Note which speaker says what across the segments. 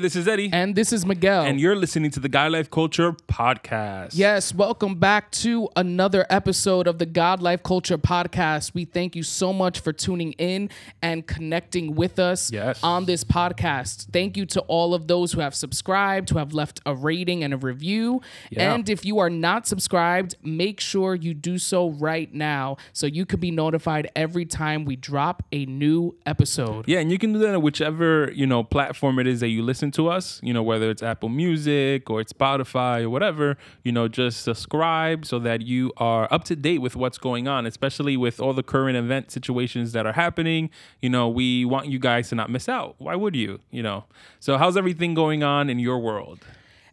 Speaker 1: this is Eddie.
Speaker 2: And this is Miguel.
Speaker 1: And you're listening to the God Life Culture Podcast.
Speaker 2: Yes, welcome back to another episode of the God Life Culture Podcast. We thank you so much for tuning in and connecting with us
Speaker 1: Yes.
Speaker 2: on this podcast. Thank you to all of those who have subscribed, who have left a rating and a review.
Speaker 1: Yeah.
Speaker 2: And if you are not subscribed, make sure you do so right now so you can be notified every time we drop a new episode.
Speaker 1: Yeah, and you can do that on whichever, you know, platform it is that you listen to us, you know, whether it's Apple Music or it's Spotify or whatever, you know, just subscribe so that you are up to date with what's going on, especially with all the current event situations that are happening. You know, we want you guys to not miss out. Why would you? You know. So how's everything going on in your world?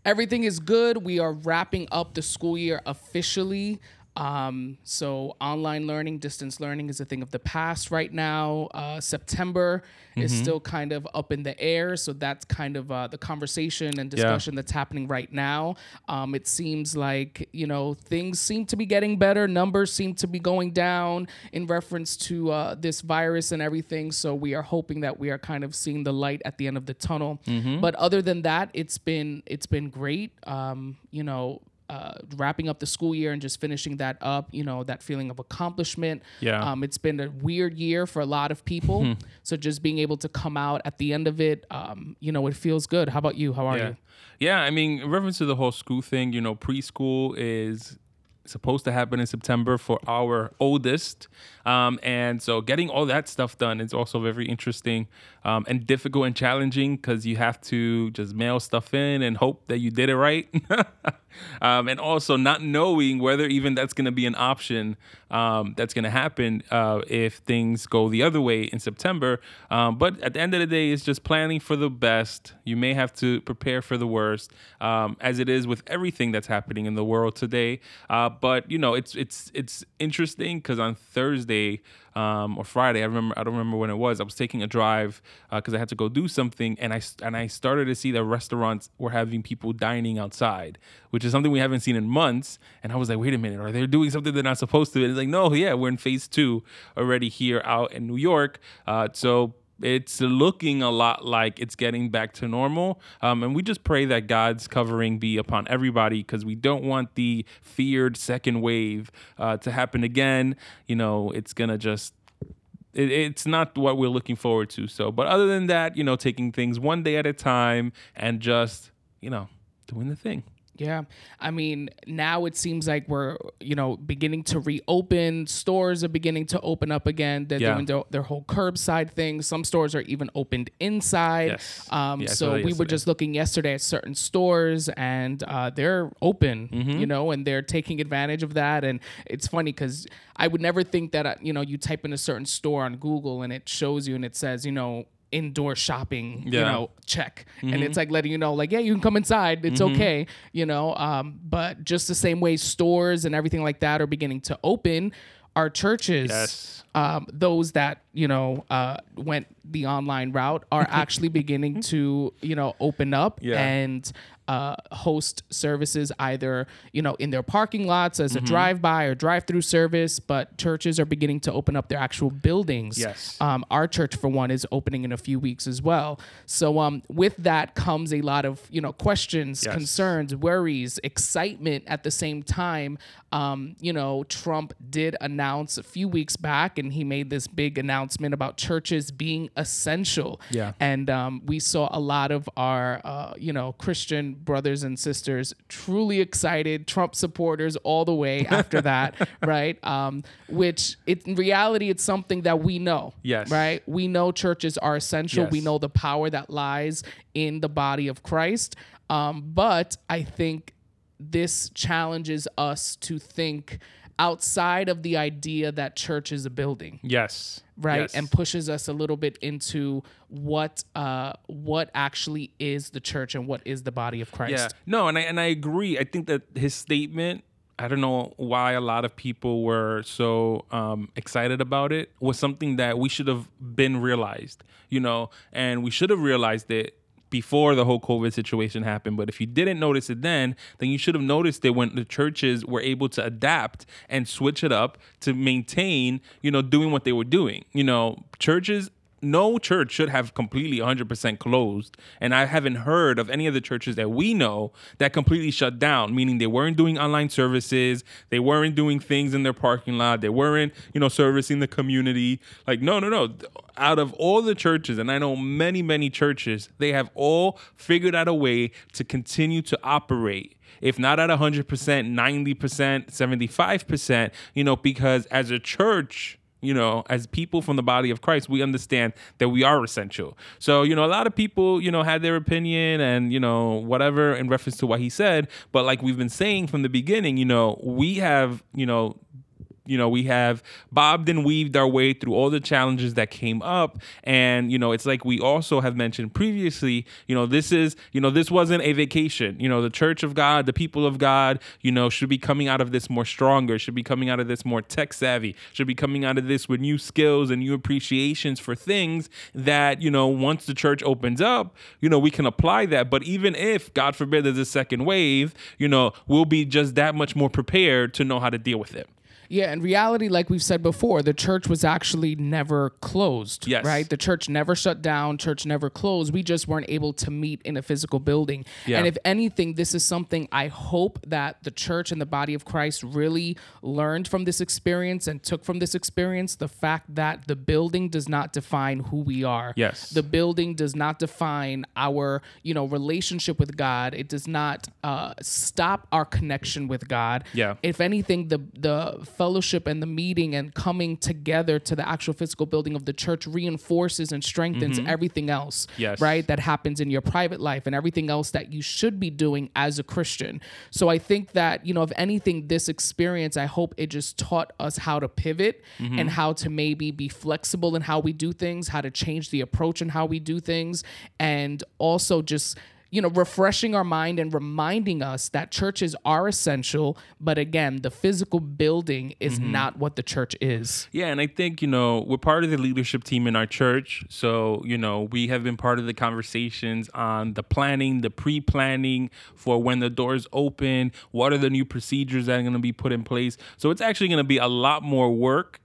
Speaker 2: Everything is good. We are wrapping up the school year officially. Um, so online learning, distance learning is a thing of the past right now. Uh, September is still kind of up in the air. So that's kind of uh, the conversation and discussion that's happening right now. Um, it seems like, you know, things seem to be getting better. Numbers seem to be going down in reference to uh, this virus and everything. So we are hoping that we are kind of seeing the light at the end of the tunnel. But other than that, it's been it's been great. Um, you know, uh, wrapping up the school year and just finishing that up, you know, that feeling of accomplishment.
Speaker 1: Yeah.
Speaker 2: Um, it's been a weird year for a lot of people. so just being able to come out at the end of it, um, you know, it feels good. How about you? How are
Speaker 1: Yeah.
Speaker 2: you?
Speaker 1: Yeah, I mean, in reference to the whole school thing, you know, preschool is supposed to happen in September for our oldest. Um, and so getting all that stuff done is also very interesting um, and difficult and challenging because you have to just mail stuff in and hope that you did it right. um, and also not knowing whether even that's going to be an option um, that's going to happen uh, if things go the other way in September. Um, but at the end of the day, it's just planning for the best. You may have to prepare for the worst, um, as it is with everything that's happening in the world today. Uh, but you know, it's it's it's interesting because on Thursday um, or Friday, I remember I don't remember when it was. I was taking a drive because I had to go do something, and I and I started to see that restaurants were having people dining outside, which is something we haven't seen in months. And I was like, wait a minute, are they doing something they're not supposed to? And it's like, no, yeah, we're in phase two already here out in New York. Uh, so it's looking a lot like it's getting back to normal. Um, and we just pray that God's covering be upon everybody because we don't want the feared second wave uh, to happen again. You know, it's going to just it's not what we're looking forward to. So, but other than that, you know, taking things one day at a time and just, you know, doing the thing.
Speaker 2: Yeah. I mean, now it seems like we're, you know, beginning to reopen. Stores are beginning to open up again. They're
Speaker 1: Yeah.
Speaker 2: doing their, their whole curbside thing. Some stores are even opened inside.
Speaker 1: Yes.
Speaker 2: Um,
Speaker 1: Yeah,
Speaker 2: so we were just looking yesterday at certain stores and uh, they're open,
Speaker 1: Mm-hmm.
Speaker 2: you know, and they're taking advantage of that. And it's funny because I would never think that, uh, you know, you type in a certain store on Google and it shows you and it says, you know, indoor shopping, you
Speaker 1: Yeah. Mm-hmm.
Speaker 2: know, check and it's like letting you know like yeah you can come inside it's okay you know um, but just the same way stores and everything like that are beginning to open our churches
Speaker 1: Yes.
Speaker 2: um, those that you know uh, went the online route are actually beginning to you know open up
Speaker 1: Yeah.
Speaker 2: and uh, host services either you know in their parking lots as
Speaker 1: Mm-hmm.
Speaker 2: a drive-by or drive-through service but churches are beginning to open up their actual buildings
Speaker 1: Yes.
Speaker 2: um, our church, for one, is opening in a few weeks as well. So, um, with that comes a lot of you know questions,
Speaker 1: Yes.
Speaker 2: concerns, worries, excitement at the same time. Um, you know, Trump did announce a few weeks back, and he made this big announcement about churches being essential.
Speaker 1: Yeah.
Speaker 2: and um, we saw a lot of our uh, you know Christian brothers and sisters truly excited, Trump supporters all the way after that, right? Um, which it, in reality, it's something that we know.
Speaker 1: Yes.
Speaker 2: Right? We know churches are essential. We know the power that lies in the body of Christ. Um, but I think this challenges us to think outside of the idea that church is a building
Speaker 1: Yes.
Speaker 2: right
Speaker 1: Yes.
Speaker 2: and pushes us a little bit into what uh what actually is the church and what is the body of christ
Speaker 1: Yeah. No, and I and I agree. I think that his statement. I don't know why a lot of people were so um, excited about it. Was something that we should have been realized, you know, and we should have realized it before the whole COVID situation happened. But if you didn't notice it then, then you should have noticed it when the churches were able to adapt and switch it up to maintain, you know, doing what they were doing. You know, churches no church should have completely 100% closed. And i haven't heard of any of the churches that we know that completely shut down meaning they weren't doing online services they weren't doing things in their parking lot they weren't you know servicing the community. Like no no no. Out of all the churches and i know many many churches they have all figured out a way to continue to operate. If not at 100% 90% 75% you know because as a church you know, as people from the body of Christ, we understand that we are essential. So, you know, a lot of people, you know, had their opinion and, you know, whatever in reference to what he said. But like we've been saying from the beginning, you know, we have, you know, you know, we have bobbed and weaved our way through all the challenges that came up. And, you know, it's like we also have mentioned previously, you know, this is, you know, this wasn't a vacation. You know, the church of God, the people of God, you know, should be coming out of this more stronger, should be coming out of this more tech savvy, should be coming out of this with new skills and new appreciations for things that, you know, once the church opens up, you know, we can apply that. But even if, God forbid, there's a second wave, you know, we'll be just that much more prepared to know how to deal with it.
Speaker 2: Yeah, in reality, like we've said before, the church was actually never closed.
Speaker 1: Yes.
Speaker 2: Right? The church never shut down, church never closed. We just weren't able to meet in a physical building.
Speaker 1: Yeah.
Speaker 2: And if anything, this is something I hope that the church and the body of Christ really learned from this experience and took from this experience the fact that the building does not define who we are.
Speaker 1: Yes.
Speaker 2: The building does not define our, you know, relationship with God. It does not uh, stop our connection with God.
Speaker 1: Yeah.
Speaker 2: If anything, the the fellowship and the meeting and coming together to the actual physical building of the church reinforces and strengthens mm-hmm. everything else.
Speaker 1: Yes.
Speaker 2: Right? That happens in your private life and everything else that you should be doing as a Christian. So I think that, you know, if anything, this experience, I hope it just taught us how to pivot mm-hmm. and how to maybe be flexible in how we do things, how to change the approach in how we do things, and also just you know, refreshing our mind and reminding us that churches are essential, but again, the physical building is mm-hmm. not what the church is.
Speaker 1: Yeah, and I think, you know, we're part of the leadership team in our church. So, you know, we have been part of the conversations on the planning, the pre planning for when the doors open, what are the new procedures that are going to be put in place. So it's actually going to be a lot more work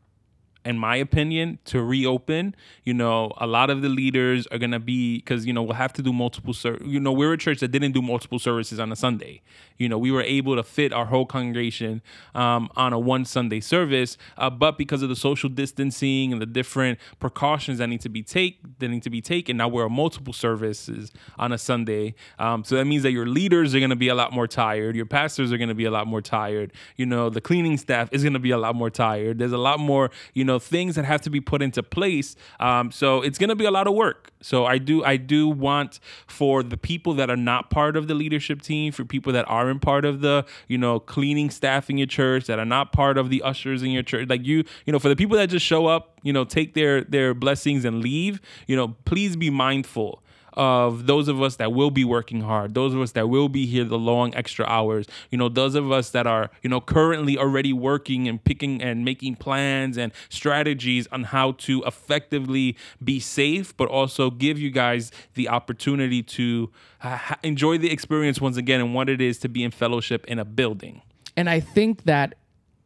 Speaker 1: in my opinion, to reopen. You know, a lot of the leaders are gonna be because you know we'll have to do multiple. Ser- you know, we're a church that didn't do multiple services on a Sunday. You know, we were able to fit our whole congregation um, on a one Sunday service, uh, but because of the social distancing and the different precautions that need to be take that need to be taken, now we're a multiple services on a Sunday. Um, so that means that your leaders are gonna be a lot more tired. Your pastors are gonna be a lot more tired. You know, the cleaning staff is gonna be a lot more tired. There's a lot more, you know, things that have to be put into place. Um, so it's gonna be a lot of work. So I do I do want for the people that are not part of the leadership team, for people that aren't part of the, you know, cleaning staff in your church, that are not part of the ushers in your church, like you, you know, for the people that just show up, you know, take their their blessings and leave, you know, please be mindful of those of us that will be working hard, those of us that will be here the long extra hours, you know, those of us that are, you know, currently already working and picking and making plans and strategies on how to effectively be safe, but also give you guys the opportunity to uh, enjoy the experience once again and what it is to be in fellowship in a building.
Speaker 2: And I think that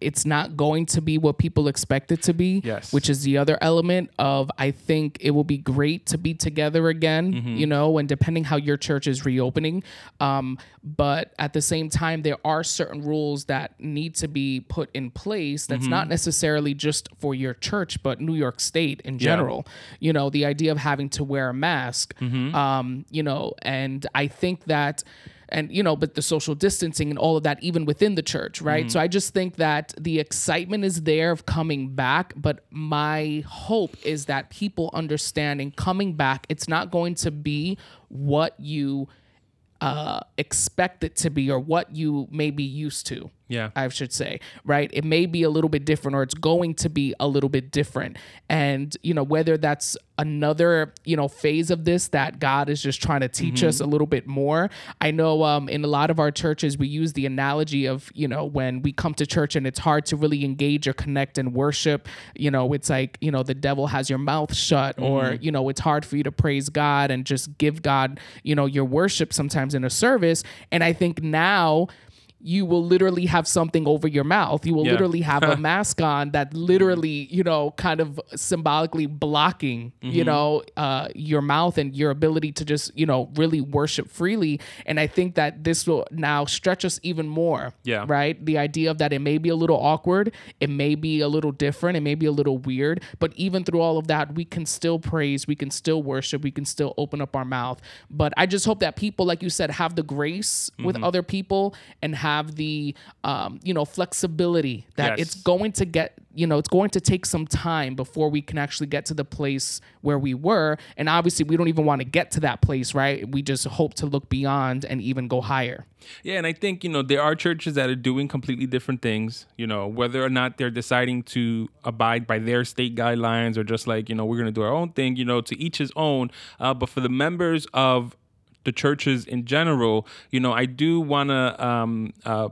Speaker 2: it's not going to be what people expect it to be.
Speaker 1: Yes.
Speaker 2: Which is the other element of I think it will be great to be together again, you know, and depending how your church is reopening. Um, but at the same time, there are certain rules that need to be put in place that's not necessarily just for your church, but New York State in general. You know, the idea of having to wear a mask, um, you know, and I think that and you know but the social distancing and all of that even within the church right? So i just think that the excitement is there of coming back but my hope is that people understanding coming back it's not going to be what you uh expect it to be or what you may be used to
Speaker 1: Yeah.
Speaker 2: I should say, right? It may be a little bit different or it's going to be a little bit different. And, you know, whether that's another, you know, phase of this that God is just trying to teach us a little bit more. I know um, in a lot of our churches, we use the analogy of, you know, when we come to church and it's hard to really engage or connect and worship, you know, it's like, you know, the devil has your mouth shut or, you know, it's hard for you to praise God and just give God, you know, your worship sometimes in a service. And I think now, you will literally have something over your mouth. You will
Speaker 1: Yeah.
Speaker 2: literally have a mask on that literally, you know, kind of symbolically blocking, you
Speaker 1: Mm-hmm.
Speaker 2: know, uh, your mouth and your ability to just, you know, really worship freely. And I think that this will now stretch us even more.
Speaker 1: Yeah.
Speaker 2: Right. The idea of that it may be a little awkward, it may be a little different, it may be a little weird, but even through all of that, we can still praise, we can still worship, we can still open up our mouth. But I just hope that people, like you said, have the grace
Speaker 1: Mm-hmm.
Speaker 2: with other people and have the, um, you know, flexibility that
Speaker 1: Yes.
Speaker 2: it's going to get, you know, it's going to take some time before we can actually get to the place where we were. And obviously, we don't even want to get to that place, right? We just hope to look beyond and even go higher.
Speaker 1: Yeah, and I think, you know, there are churches that are doing completely different things, you know, whether or not they're deciding to abide by their state guidelines or just like, you know, we're going to do our own thing, you know, to each his own. Uh, but for the members of the churches in general, you know, I do want to um, uh,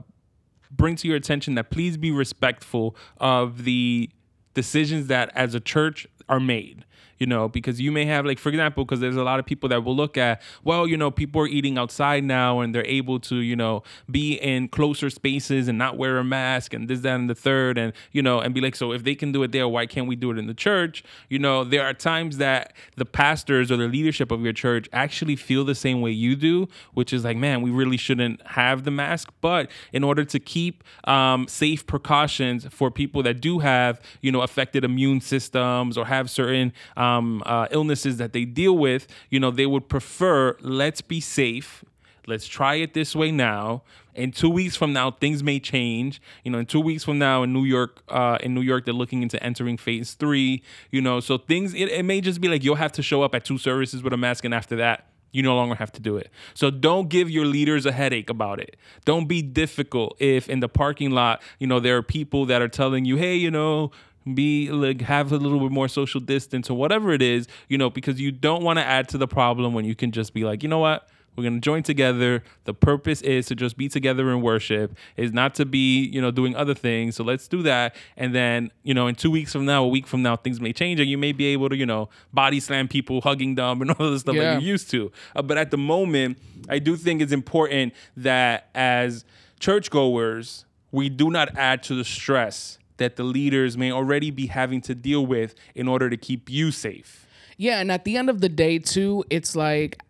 Speaker 1: bring to your attention that please be respectful of the decisions that as a church are made you know because you may have like for example because there's a lot of people that will look at well you know people are eating outside now and they're able to you know be in closer spaces and not wear a mask and this that and the third and you know and be like so if they can do it there why can't we do it in the church? You know there are times that the pastors or the leadership of your church actually feel the same way you do which is like man we really shouldn't have the mask. But in order to keep um, safe precautions for people that do have you know affected immune systems or have certain um, uh, illnesses that they deal with you know they would prefer let's be safe let's try it this way now in two weeks from now things may change you know in two weeks from now in new york uh, in new york they're looking into entering phase three you know so things it, it may just be like you'll have to show up at two services with a mask and after that you no longer have to do it. So don't give your leaders a headache about it. Don't be difficult if in the parking lot, you know, there are people that are telling you, "Hey, you know, be like have a little bit more social distance or whatever it is, you know, because you don't want to add to the problem when you can just be like, "You know what? We're gonna join together. The purpose is to just be together in worship, is not to be, you know, doing other things. So let's do that. And then, you know, in two weeks from now, a week from now, things may change, and you may be able to, you know, body slam people, hugging them, and all the stuff
Speaker 2: Yeah.
Speaker 1: that you're used to. Uh, but at the moment, I do think it's important that as churchgoers, we do not add to the stress that the leaders may already be having to deal with in order to keep you safe.
Speaker 2: Yeah, and at the end of the day, too, it's like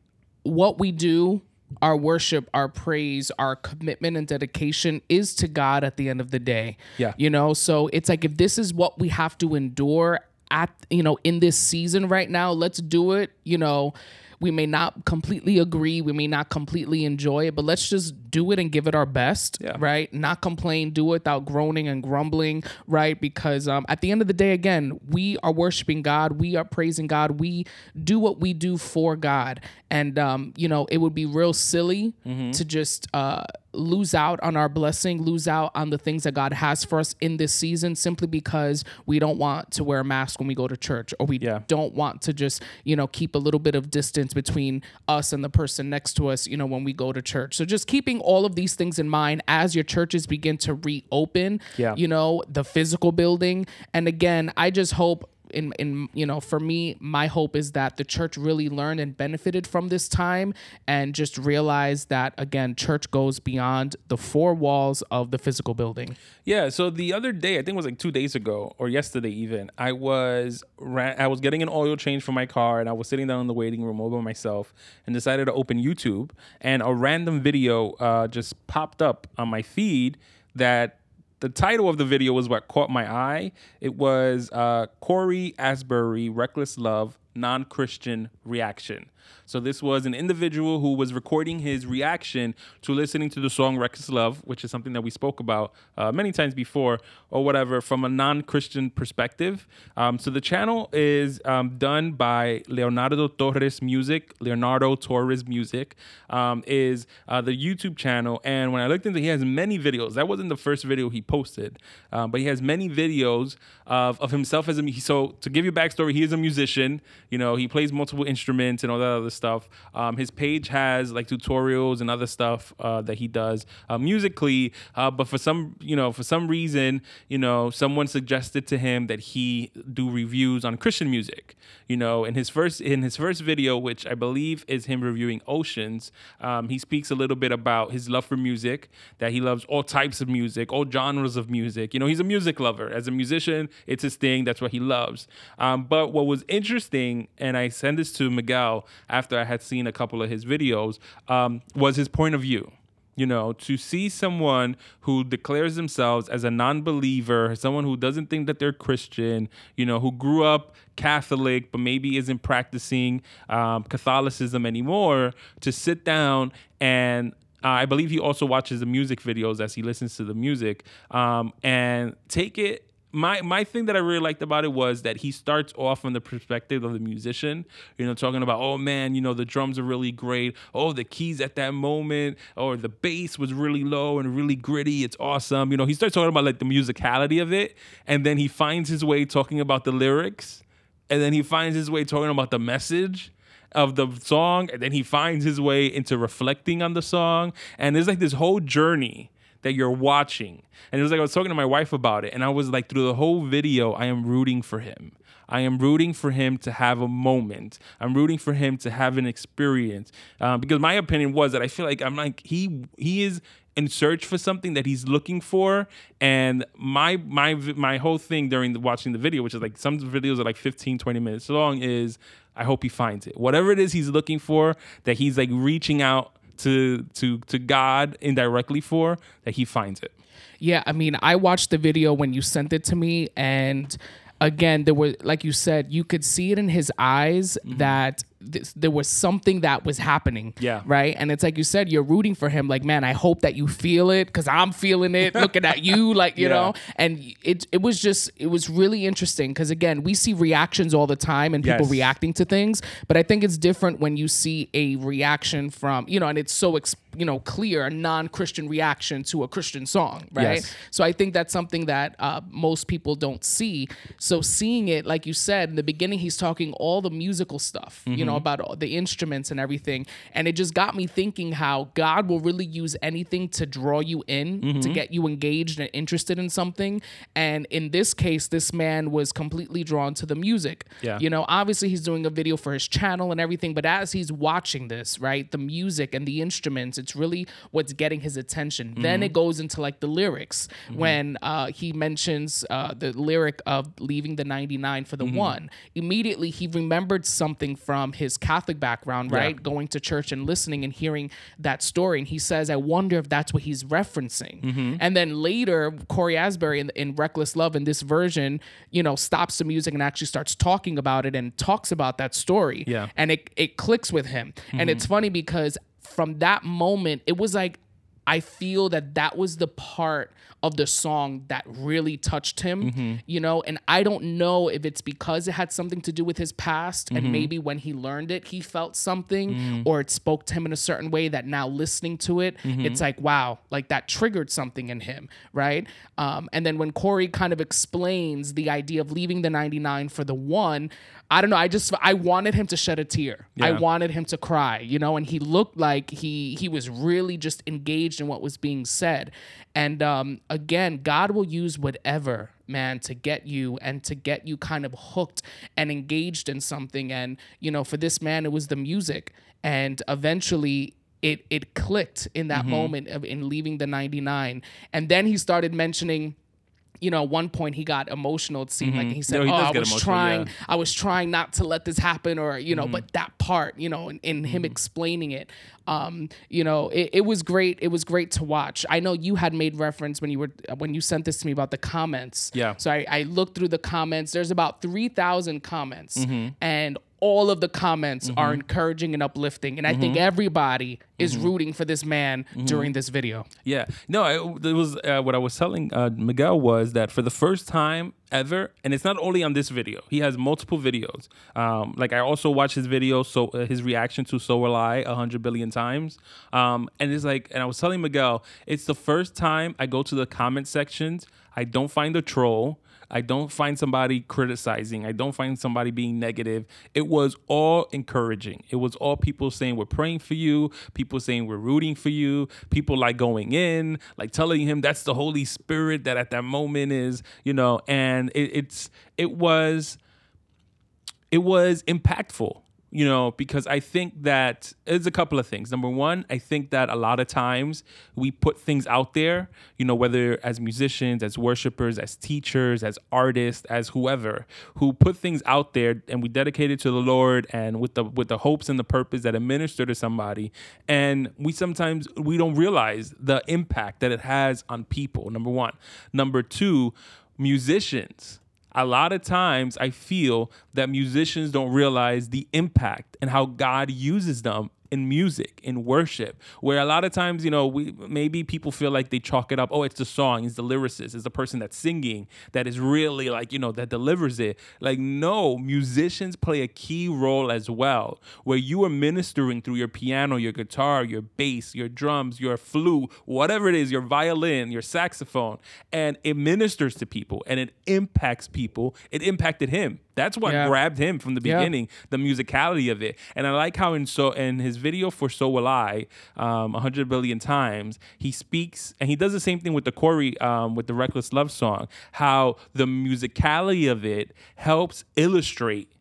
Speaker 2: what we do, our worship, our praise, our commitment and dedication is to God at the end of the day.
Speaker 1: Yeah.
Speaker 2: You know, so it's like if this is what we have to endure at, you know, in this season right now, let's do it. You know, we may not completely agree, we may not completely enjoy it, but let's just do it and give it our best,
Speaker 1: Yeah.
Speaker 2: right? Not complain, do it without groaning and grumbling, right? Because um, at the end of the day, again, we are worshiping God, we are praising God, we do what we do for God, and um, you know, it would be real silly to just uh, lose out on our blessing, lose out on the things that God has for us in this season, simply because we don't want to wear a mask when we go to church, or we
Speaker 1: Yeah.
Speaker 2: don't want to just you know keep a little bit of distance between us and the person next to us you know when we go to church so just keeping all of these things in mind as your churches begin to reopen
Speaker 1: Yeah.
Speaker 2: you know the physical building and again i just hope in, in you know for me my hope is that the church really learned and benefited from this time and just realized that again church goes beyond the four walls of the physical building.
Speaker 1: Yeah, so the other day, I think it was like two days ago or yesterday even, I was ran, I was getting an oil change for my car and I was sitting down in the waiting room all by myself and decided to open YouTube and a random video uh, just popped up on my feed that the title of the video was what caught my eye. It was uh, Cory Asbury, Reckless Love, Non-Christian Reaction. So this was an individual who was recording his reaction to listening to the song "Reckless Love," which is something that we spoke about uh, many times before, or whatever, from a non-Christian perspective. Um, so the channel is um, done by Leonardo Torres Music. Leonardo Torres Music um, is uh, the YouTube channel, and when I looked into, it, he has many videos. That wasn't the first video he posted, um, but he has many videos of, of himself as a. So to give you backstory, he is a musician. You know, he plays multiple instruments and all that other stuff. Um, his page has like tutorials and other stuff uh, that he does uh, musically. Uh, but for some, you know, for some reason, you know, someone suggested to him that he do reviews on Christian music. You know, in his first in his first video, which I believe is him reviewing Oceans, um, he speaks a little bit about his love for music, that he loves all types of music, all genres of music. You know, he's a music lover. As a musician, it's his thing. That's what he loves. Um, but what was interesting, and I sent this to Miguel after I had seen a couple of his videos, um, was his point of view. You know, to see someone who declares themselves as a non believer, someone who doesn't think that they're Christian, you know, who grew up Catholic but maybe isn't practicing um, Catholicism anymore, to sit down and uh, I believe he also watches the music videos as he listens to the music um, and take it my my thing that I really liked about it was that he starts off from the perspective of the musician, you know, talking about, oh man, you know, the drums are really great. Oh, the keys at that moment, or the bass was really low and really gritty. It's awesome. You know, he starts talking about like the musicality of it, and then he finds his way talking about the lyrics, and then he finds his way talking about the message of the song, and then he finds his way into reflecting on the song, and there's like this whole journey that you're watching. And it was like I was talking to my wife about it, and I was like, through the whole video, I am rooting for him. I am rooting for him to have a moment. I'm rooting for him to have an experience. Uh, because my opinion was that I feel like I'm like he he is in search for something that he's looking for. And my my my whole thing during the, watching the video, which is like some videos are like 15, 20 minutes long, is I hope he finds it. Whatever it is he's looking for, that he's like reaching out to to to God indirectly for, that he finds it.
Speaker 2: Yeah, I mean, I watched the video when you sent it to me, and again, there were like you said, you could see it in his eyes mm-hmm. that this, there was something that was happening.
Speaker 1: Yeah.
Speaker 2: Right. And it's like you said, you're rooting for him. Like, man, I hope that you feel it because I'm feeling it looking at you, like, you yeah. know, and it, it was just, it was really interesting because, again, we see reactions all the time and people yes. reacting to things. But I think it's different when you see a reaction from, you know, and it's so, you know, clear, a non Christian reaction to a Christian song. Right. Yes. So I think that's something that uh, most people don't see. So seeing it, like you said, in the beginning, he's talking all the musical stuff, mm-hmm. you know, mm-hmm. about the instruments and everything. And it just got me thinking how God will really use anything to draw you in, mm-hmm. to get you engaged and interested in something. And in this case, this man was completely drawn to the music.
Speaker 1: Yeah.
Speaker 2: You know, obviously he's doing a video for his channel and everything, but as he's watching this, right, the music and the instruments, it's really what's getting his attention. Mm-hmm. Then it goes into like the lyrics mm-hmm. when uh, he mentions uh, the lyric of leaving the 99 for the mm-hmm. one. Immediately he remembered something from his Catholic background, right? Yeah. Going to church and listening and hearing that story. And he says, I wonder if that's what he's referencing. Mm-hmm. And then later, Cory Asbury in, in Reckless Love in this version, you know, stops the music and actually starts talking about it and talks about that story.
Speaker 1: Yeah.
Speaker 2: And it, it clicks with him. Mm-hmm. And it's funny because from that moment, it was like, I feel that that was the part of the song that really touched him, mm-hmm. you know, and I don't know if it's because it had something to do with his past mm-hmm. and maybe when he learned it, he felt something mm-hmm. or it spoke to him in a certain way that now listening to it, mm-hmm. it's like, wow, like that triggered something in him, right? Um, and then when Cory kind of explains the idea of leaving the 99 for the one, I don't know. I just I wanted him to shed a tear. Yeah. I wanted him to cry, you know, and he looked like he he was really just engaged in what was being said. And um, again, God will use whatever man to get you and to get you kind of hooked and engaged in something. And you know, for this man, it was the music, and eventually it it clicked in that mm-hmm. moment of in leaving the 99 and then he started mentioning you know, at one point he got emotional. It seemed mm-hmm. like he said, no, he "Oh, I was trying, yeah. I was trying not to let this happen," or you know, mm-hmm. but that part, you know, in, in him mm-hmm. explaining it, um, you know, it, it, was great. It was great to watch. I know you had made reference when you were when you sent this to me about the comments.
Speaker 1: Yeah.
Speaker 2: So I, I looked through the comments. There's about three thousand comments, mm-hmm. and all of the comments mm-hmm. are encouraging and uplifting and i mm-hmm. think everybody is mm-hmm. rooting for this man mm-hmm. during this video
Speaker 1: yeah no it, it was uh, what i was telling uh, miguel was that for the first time ever and it's not only on this video. He has multiple videos. Um, like i also watched his video so uh, his reaction to so will i a hundred billion times. Um, and it's like and i was telling miguel it's the first time i go to the comment sections i don't find a troll I don't find somebody criticizing. I don't find somebody being negative. It was all encouraging. It was all people saying we're praying for you, people saying we're rooting for you, people like going in, like telling him that's the Holy Spirit that at that moment is, you know, and it, it's it was it was impactful you know, because I think that it's a couple of things. Number one, I think that a lot of times we put things out there, you know, whether as musicians, as worshipers, as teachers, as artists, as whoever, who put things out there and we dedicate it to the Lord and with the with the hopes and the purpose that it minister to somebody. And we sometimes we don't realize the impact that it has on people. Number one. Number two, musicians a lot of times I feel that musicians don't realize the impact and how God uses them in music, in worship, where a lot of times, you know, we maybe people feel like they chalk it up. Oh, it's the song, it's the lyricist, it's the person that's singing that is really like, you know, that delivers it. Like, no, musicians play a key role as well, where you are ministering through your piano, your guitar, your bass, your drums, your flute, whatever it is, your violin, your saxophone, and it ministers to people and it impacts people. It impacted him. That's what
Speaker 2: Yeah.
Speaker 1: grabbed him from the
Speaker 2: Yeah.
Speaker 1: beginning, the musicality of it. And I like how in so in his video for So Will I, um, hundred billion times, he speaks and he does the same thing with the Cory, um, with the Reckless Love song. How the musicality of it helps illustrate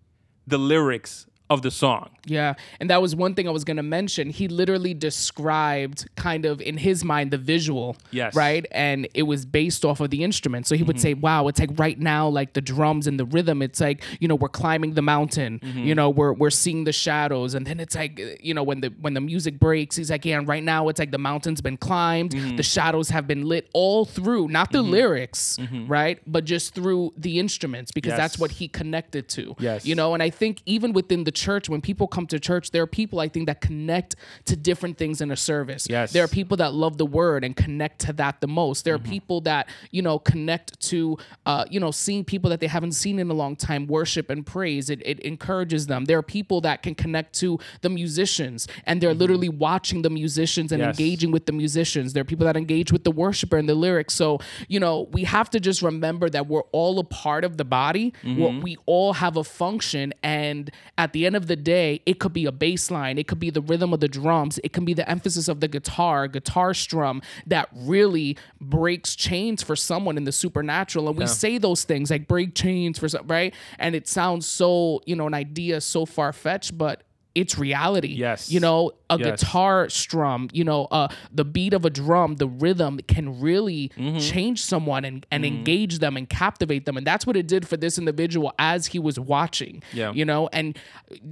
Speaker 1: the lyrics of the song.
Speaker 2: Yeah. And that was one thing I was going to mention. He literally described kind of in his mind the visual.
Speaker 1: Yes.
Speaker 2: Right. And it was based off of the instrument. So he would mm-hmm. say, wow, it's like right now, like the drums and the rhythm, it's like, you know, we're climbing the mountain, mm-hmm. you know, we're, we're seeing the shadows. And then it's like, you know, when the, when the music breaks, he's like, yeah, and right now it's like the mountain's been climbed, mm-hmm. the shadows have been lit all through, not the lyrics, right. But just through the instruments because that's what he connected to.
Speaker 1: Yes.
Speaker 2: You know, and I think even within the church, when people come to church, there are people I think that connect to different things in a service.
Speaker 1: Yes.
Speaker 2: There are people that love the word and connect to that the most. There are mm-hmm. people that, you know, connect to, uh, you know, seeing people that they haven't seen in a long time worship and praise. It, it encourages them. There are people that can connect to the musicians and they're mm-hmm. literally watching the musicians and
Speaker 1: Yes.
Speaker 2: engaging with the musicians. There are people that engage with the worshiper and the lyrics. So, you know, we have to just remember that we're all a part of the body. We're- mm-hmm. We all have a function. And at the end of the day, it could be a bass line, it could be the rhythm of the drums, it can be the emphasis of the guitar, guitar strum that really breaks chains for someone in the supernatural. And we say those things like break chains for some, right? And it sounds so, you know, an idea so far fetched, but it's reality.
Speaker 1: Yes.
Speaker 2: You know, a
Speaker 1: Yes.
Speaker 2: guitar strum, you know, uh, the beat of a drum, the rhythm can really
Speaker 1: Mm-hmm.
Speaker 2: change someone and, and engage them and captivate them. And that's what it did for this individual as he was watching.
Speaker 1: Yeah.
Speaker 2: You know, and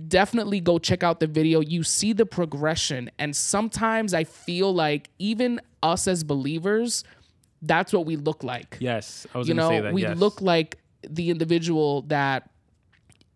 Speaker 2: definitely go check out the video. You see the progression. And sometimes I feel like even us as believers, that's what we look like
Speaker 1: Yes, I was
Speaker 2: you
Speaker 1: going to
Speaker 2: know
Speaker 1: say that.
Speaker 2: we
Speaker 1: yes.
Speaker 2: look like the individual that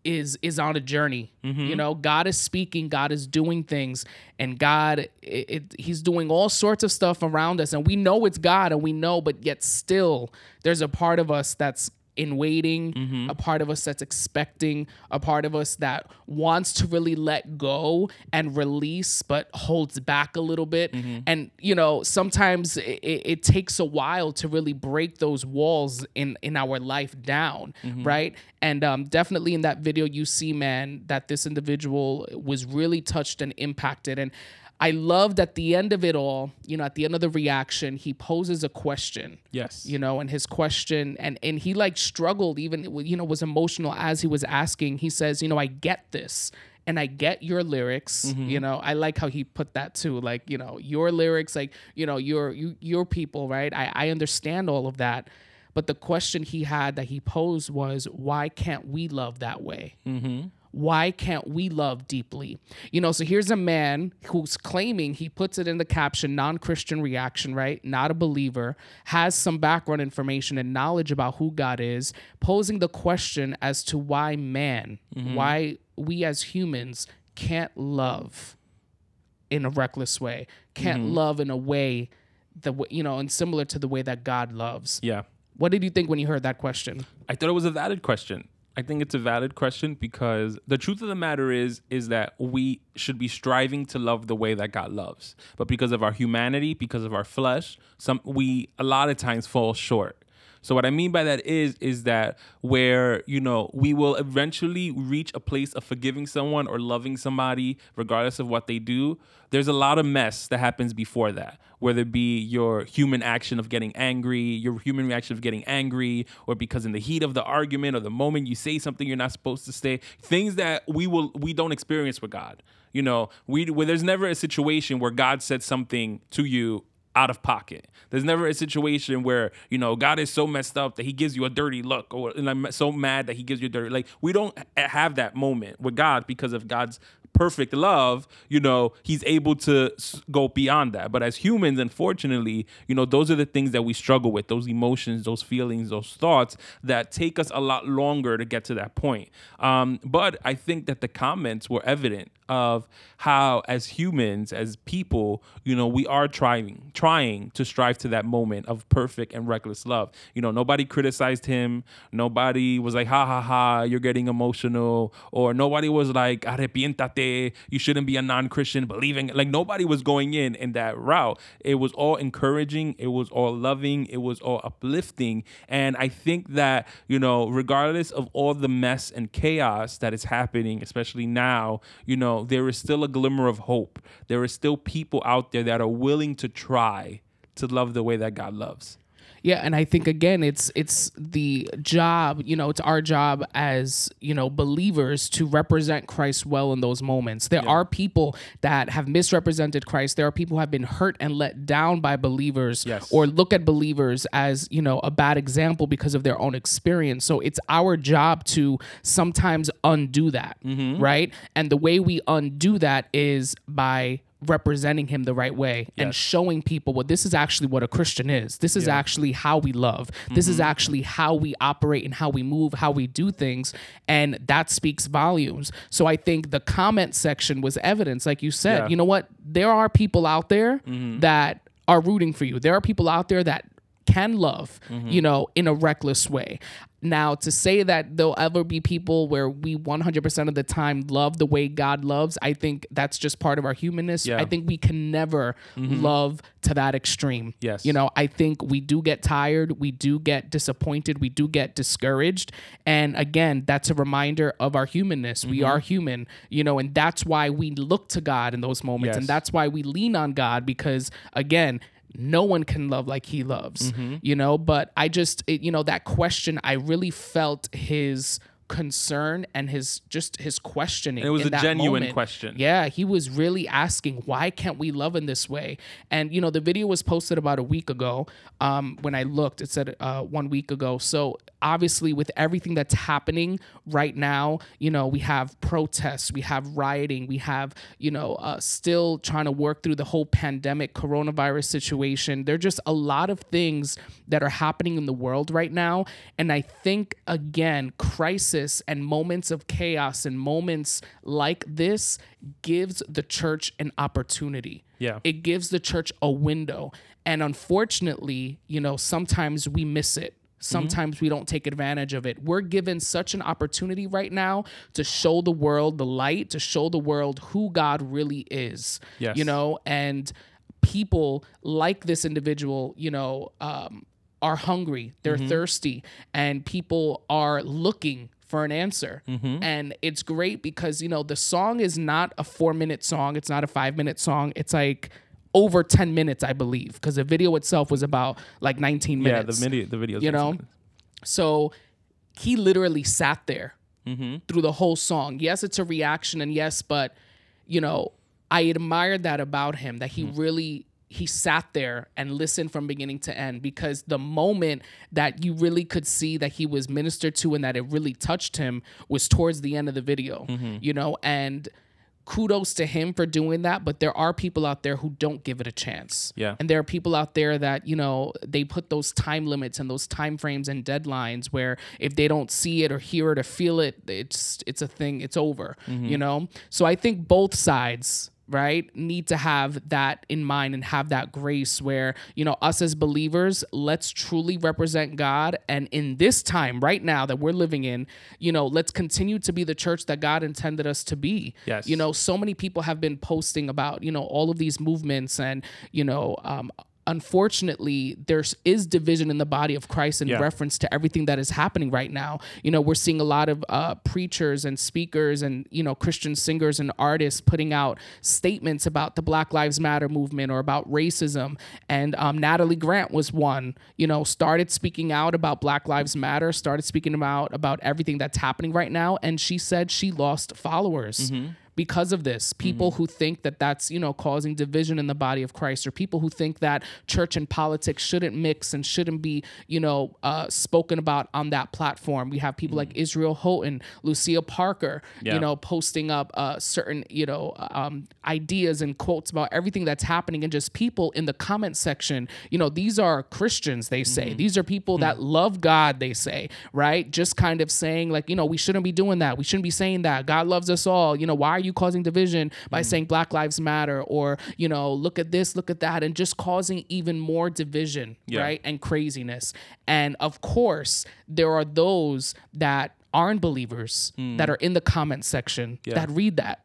Speaker 2: is is on a journey
Speaker 1: Mm-hmm.
Speaker 2: you know god is speaking god is doing things and god it, it, he's doing all sorts of stuff around us and we know it's god and we know but yet still there's a part of us that's in waiting
Speaker 1: Mm-hmm.
Speaker 2: a part of us that's expecting a part of us that wants to really let go and release but holds back a little bit
Speaker 1: Mm-hmm.
Speaker 2: and you know sometimes it, it takes a while to really break those walls in in our life down
Speaker 1: Mm-hmm.
Speaker 2: right and um, definitely in that video you see man that this individual was really touched and impacted and I loved at the end of it all, you know, at the end of the reaction, he poses a question
Speaker 1: Yes.
Speaker 2: you know and his question and and he like struggled even you know was emotional as he was asking. He says you know i get this and i get your lyrics mm-hmm. you know i like how he put that too like you know your lyrics like you know your you, your people right? I i understand all of that but the question he had that he posed was why can't we love that way mm-hmm. Why can't we love deeply? You know, so here's a man who's claiming, he puts it in the caption, non Christian reaction, right? Not a believer, has some background information and knowledge about who God is, posing the question as to why man, mm-hmm. why we as humans can't love in a reckless way, can't mm-hmm. love in a way that, you know, and similar to the way that God loves.
Speaker 1: Yeah.
Speaker 2: What did you think when you heard that question?
Speaker 1: I thought it was a valid question. I think it's a valid question because the truth of the matter is is that we should be striving to love the way that God loves. But because of our humanity, because of our flesh, some we a lot of times fall short. So what I mean by that is is that where, you know, we will eventually reach a place of forgiving someone or loving somebody regardless of what they do. There's a lot of mess that happens before that, whether it be your human action of getting angry, your human reaction of getting angry, or because in the heat of the argument or the moment you say something you're not supposed to say, things that we will we don't experience with God. You know, we where there's never a situation where God said something to you out of pocket. There's never a situation where you know God is so messed up that He gives you a dirty look, or and I'm so mad that He gives you a dirty. Like we don't have that moment with God because of God's perfect love, you know, he's able to go beyond that. But as humans, unfortunately, you know, those are the things that we struggle with those emotions, those feelings, those thoughts that take us a lot longer to get to that point. Um, but I think that the comments were evident of how as humans as people you know we are trying trying to strive to that moment of perfect and reckless love. You know nobody criticized him. Nobody was like ha ha ha you're getting emotional. Or nobody was like arrepiéntate. You shouldn't be a non-christian. Believing like nobody was going in in that route. It was all encouraging. It was all loving. It was all uplifting. And i think that you know regardless of all the mess and chaos that is happening especially now you know there is still a glimmer of hope. There are still people out there that are willing to try to love the way that God loves.
Speaker 2: Yeah, and I think again, it's it's the job. You know, it's our job as you know believers to represent Christ well in those moments. There yeah. are people that have misrepresented Christ. There are people who have been hurt and let down by believers,
Speaker 1: yes.
Speaker 2: or look at believers as you know a bad example because of their own experience. So it's our job to sometimes undo that, mm-hmm. right? And the way we undo that is by representing him the right way yes. and showing people what this is actually what a Christian is. This is yeah. actually how we love. Mm-hmm. This is mm-hmm. actually how we operate and how we move, how we do things. And that speaks volumes. So I think the comment section was evidence, like you said. Yeah. You know what? There are people out there mm-hmm. that are rooting for you. There are people out there that can love, mm-hmm. you know, in a reckless way. Now, to say that there'll ever be people where we 100% of the time love the way God loves, I think that's just part of our humanness. Yeah. I think we can never mm-hmm. love to that extreme.
Speaker 1: Yes.
Speaker 2: You know, I think we do get tired, we do get disappointed, we do get discouraged. And again, that's a reminder of our humanness. Mm-hmm. We are human, you know, and that's why we look to God in those moments. Yes. And that's why we lean on God because, again, no one can love like he loves, mm-hmm. you know. But I just, it, you know, that question, I really felt his concern and his just his questioning.
Speaker 1: And it was a genuine
Speaker 2: moment.
Speaker 1: question.
Speaker 2: Yeah, he was really asking, why can't we love in this way? And you know, the video was posted about a week ago. Um, when I looked, it said uh, one week ago. So obviously, with everything that's happening right now, you know, we have protests, we have rioting, we have you know, uh, still trying to work through the whole pandemic coronavirus situation. There are just a lot of things that are happening in the world right now, and I think again, crisis crisis and moments of chaos and moments like this gives the church an opportunity.
Speaker 1: Yeah.
Speaker 2: It gives the church a window. And unfortunately, you know, sometimes we miss it. Sometimes mm-hmm. we don't take advantage of it. We're given such an opportunity right now to show the world the light, to show the world who God really is.
Speaker 1: Yes.
Speaker 2: You know, and people like this individual, you know, um, are hungry, they're mm-hmm. thirsty, and people are looking for an answer. Mm-hmm. And it's great because, you know, the song is not a four minute song, it's not a five minute song. It's like over 10 minutes, I believe, because the video itself was about like 19 minutes.
Speaker 1: Yeah, the video, the video,
Speaker 2: you know? Minutes. So he literally sat there mm-hmm. through the whole song. Yes, it's a reaction, and yes, but, you know, I admired that about him, that he mm-hmm. really he sat there and listened from beginning to end because the moment that you really could see that he was ministered to and that it really touched him was towards the end of the video mm-hmm. you know and kudos to him for doing that but there are people out there who don't give it a chance
Speaker 1: yeah
Speaker 2: and there are people out there that you know they put those time limits and those time frames and deadlines where if they don't see it or hear it or feel it it's it's a thing it's over mm-hmm. you know so i think both sides right need to have that in mind and have that grace where you know us as believers let's truly represent god. And in this time right now that we're living in you know let's continue to be the church that god intended us to be.
Speaker 1: Yes.
Speaker 2: You know so many people have been posting about you know all of these movements and you know um, unfortunately, there is division in the body of Christ in
Speaker 1: Yeah.
Speaker 2: reference to everything that is happening right now. You know, we're seeing a lot of uh, preachers and speakers and you know Christian singers and artists putting out statements about the Black Lives Matter movement or about racism. And um, Natalie Grant was one. You know, started speaking out about Black Lives Matter, started speaking about about everything that's happening right now, and she said she lost followers because of this people who think that that's you know causing division in the body of christ or people who think that church and politics shouldn't mix and shouldn't be you know uh, spoken about on that platform. We have people like israel houghton lucia parker
Speaker 1: Yeah.
Speaker 2: you know posting up uh, certain you know um, ideas and quotes about everything that's happening and just people in the comment section you know these are christians they say. These are people that love god they say right? Just kind of saying like you know we shouldn't be doing that. We shouldn't be saying that. God loves us all. You know why are you causing division by mm. saying black lives matter or you know look at this look at that and just causing even more division
Speaker 1: Yeah.
Speaker 2: right and craziness and of course there are those that aren't believers mm. that are in the comment section that read that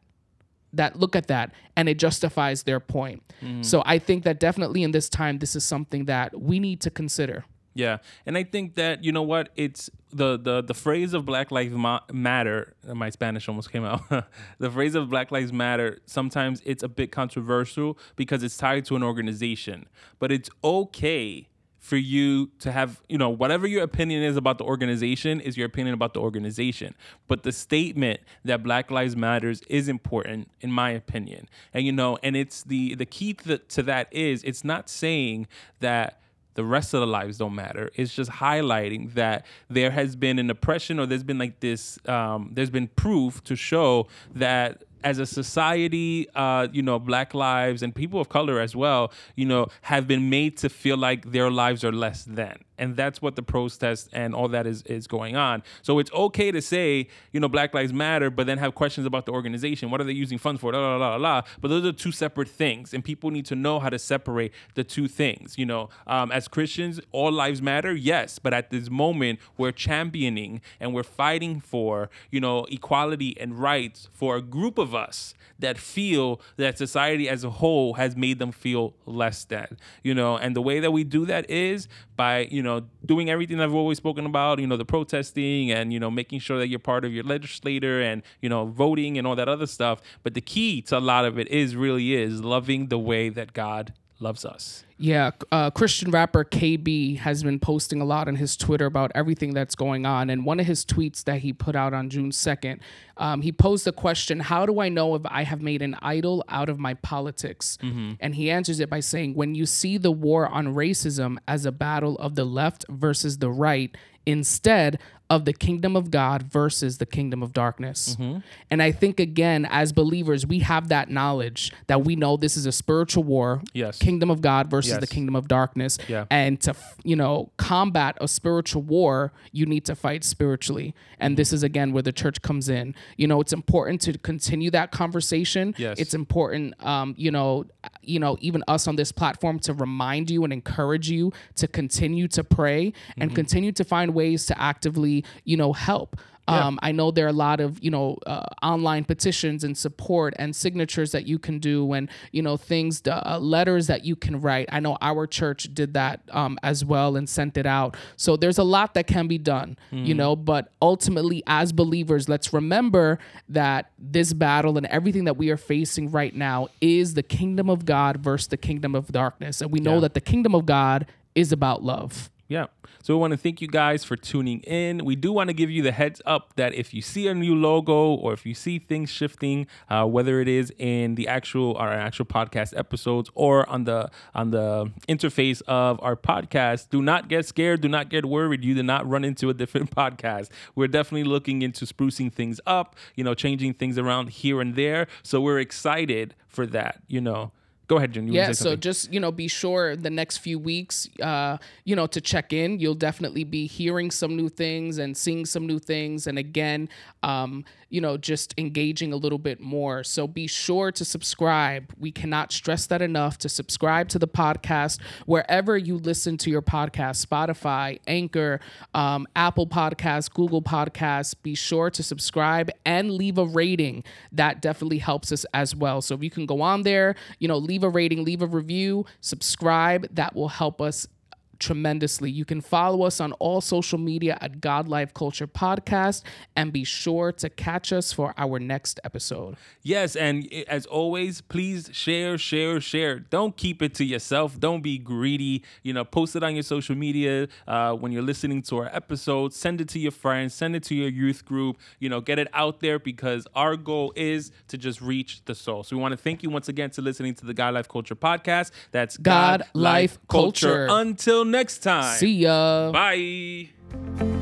Speaker 2: that look at that and it justifies their point. Mm. So I think that definitely in this time this is something that we need to consider.
Speaker 1: Yeah, and I think that you know what it's the the the phrase of Black Lives Ma- Matter. uh, My Spanish almost came out. the phrase of Black Lives Matter. Sometimes it's a bit controversial because it's tied to an organization, but it's okay for you to have you know whatever your opinion is about the organization is your opinion about the organization but the statement that black lives matters is important in my opinion and you know and it's the the key to, to that is it's not saying that the rest of the lives don't matter. It's just highlighting that there has been an oppression or there's been like this, um, there's been proof to show that as a society, uh, you know, black lives and people of color as well, you know, have been made to feel like their lives are less than. And that's what the protest and all that is is going on. So it's okay to say, you know, Black Lives Matter, but then have questions about the organization. What are they using funds for? La la la la. But those are two separate things, and people need to know how to separate the two things. You know, um, as Christians, all lives matter, yes, but at this moment, we're championing and we're fighting for, you know, equality and rights for a group of us that feel that society as a whole has made them feel less than. You know, and the way that we do that is by you know doing everything that I've always spoken about. You know, the protesting and you know making sure that you're part of your legislator and you know voting and all that other stuff. But the key to a lot of it is really is loving the way that God loves us.
Speaker 2: Yeah, uh, Christian rapper KB has been posting a lot on his Twitter about everything that's going on. And one of his tweets that he put out on June 2nd, um, he posed the question How do I know if I have made an idol out of my politics? And he answers it by saying, When you see the war on racism as a battle of the left versus the right, instead of the kingdom of God versus the kingdom of darkness. And I think, again, as believers, we have that knowledge that we know this is a spiritual war
Speaker 1: Yes.
Speaker 2: kingdom of God versus the kingdom of darkness.
Speaker 1: Yeah.
Speaker 2: And to you know combat a spiritual war, you need to fight spiritually. And this is again where the church comes in. You know, it's important to continue that conversation.
Speaker 1: Yes.
Speaker 2: It's important, um, you know, you know, even us on this platform to remind you and encourage you to continue to pray and
Speaker 1: Mm-hmm.
Speaker 2: continue to find ways to actively, you know, help. Um, I know there are a lot of you know uh, online petitions and support and signatures that you can do, and you know things, uh, letters that you can write. I know our church did that um, as well and sent it out. So there's a lot that can be done, you know. But ultimately, as believers, let's remember that this battle and everything that we are facing right now is the kingdom of God versus the kingdom of darkness, and we know
Speaker 1: Yeah.
Speaker 2: that the kingdom of God is about love.
Speaker 1: Yeah. So we want to thank you guys for tuning in. We do want to give you the heads up that if you see a new logo or if you see things shifting, uh, whether it is in the actual our actual podcast episodes or on the on the interface of our podcast, do not get scared. Do not get worried. You did not run into a different podcast. We're definitely looking into sprucing things up. You know, changing things around here and there. So we're excited for that. You know. Go ahead, Jen. You
Speaker 2: Yeah, so just you know, be sure the next few weeks, uh, you know, to check in. You'll definitely be hearing some new things and seeing some new things, and again, um, you know, just engaging a little bit more. So be sure to subscribe. We cannot stress that enough. To subscribe to the podcast wherever you listen to your podcast, Spotify, Anchor, um, Apple Podcasts, Google Podcasts. Be sure to subscribe and leave a rating. That definitely helps us as well. So if you can go on there, you know, leave a rating, leave a review, subscribe. That will help us tremendously. You can follow us on all social media at God Life Culture Podcast and be sure to catch us for our next episode.
Speaker 1: Yes, and as always, please share, share, share. Don't keep it to yourself. Don't be greedy. You know, post it on your social media uh, when you're listening to our episodes. Send it to your friends. Send it to your youth group. You know, get it out there because our goal is to just reach the soul. So we want to thank you once again to listening to the God Life Culture podcast. That's
Speaker 2: God, Life Culture.
Speaker 1: Until next time.
Speaker 2: See ya.
Speaker 1: Bye.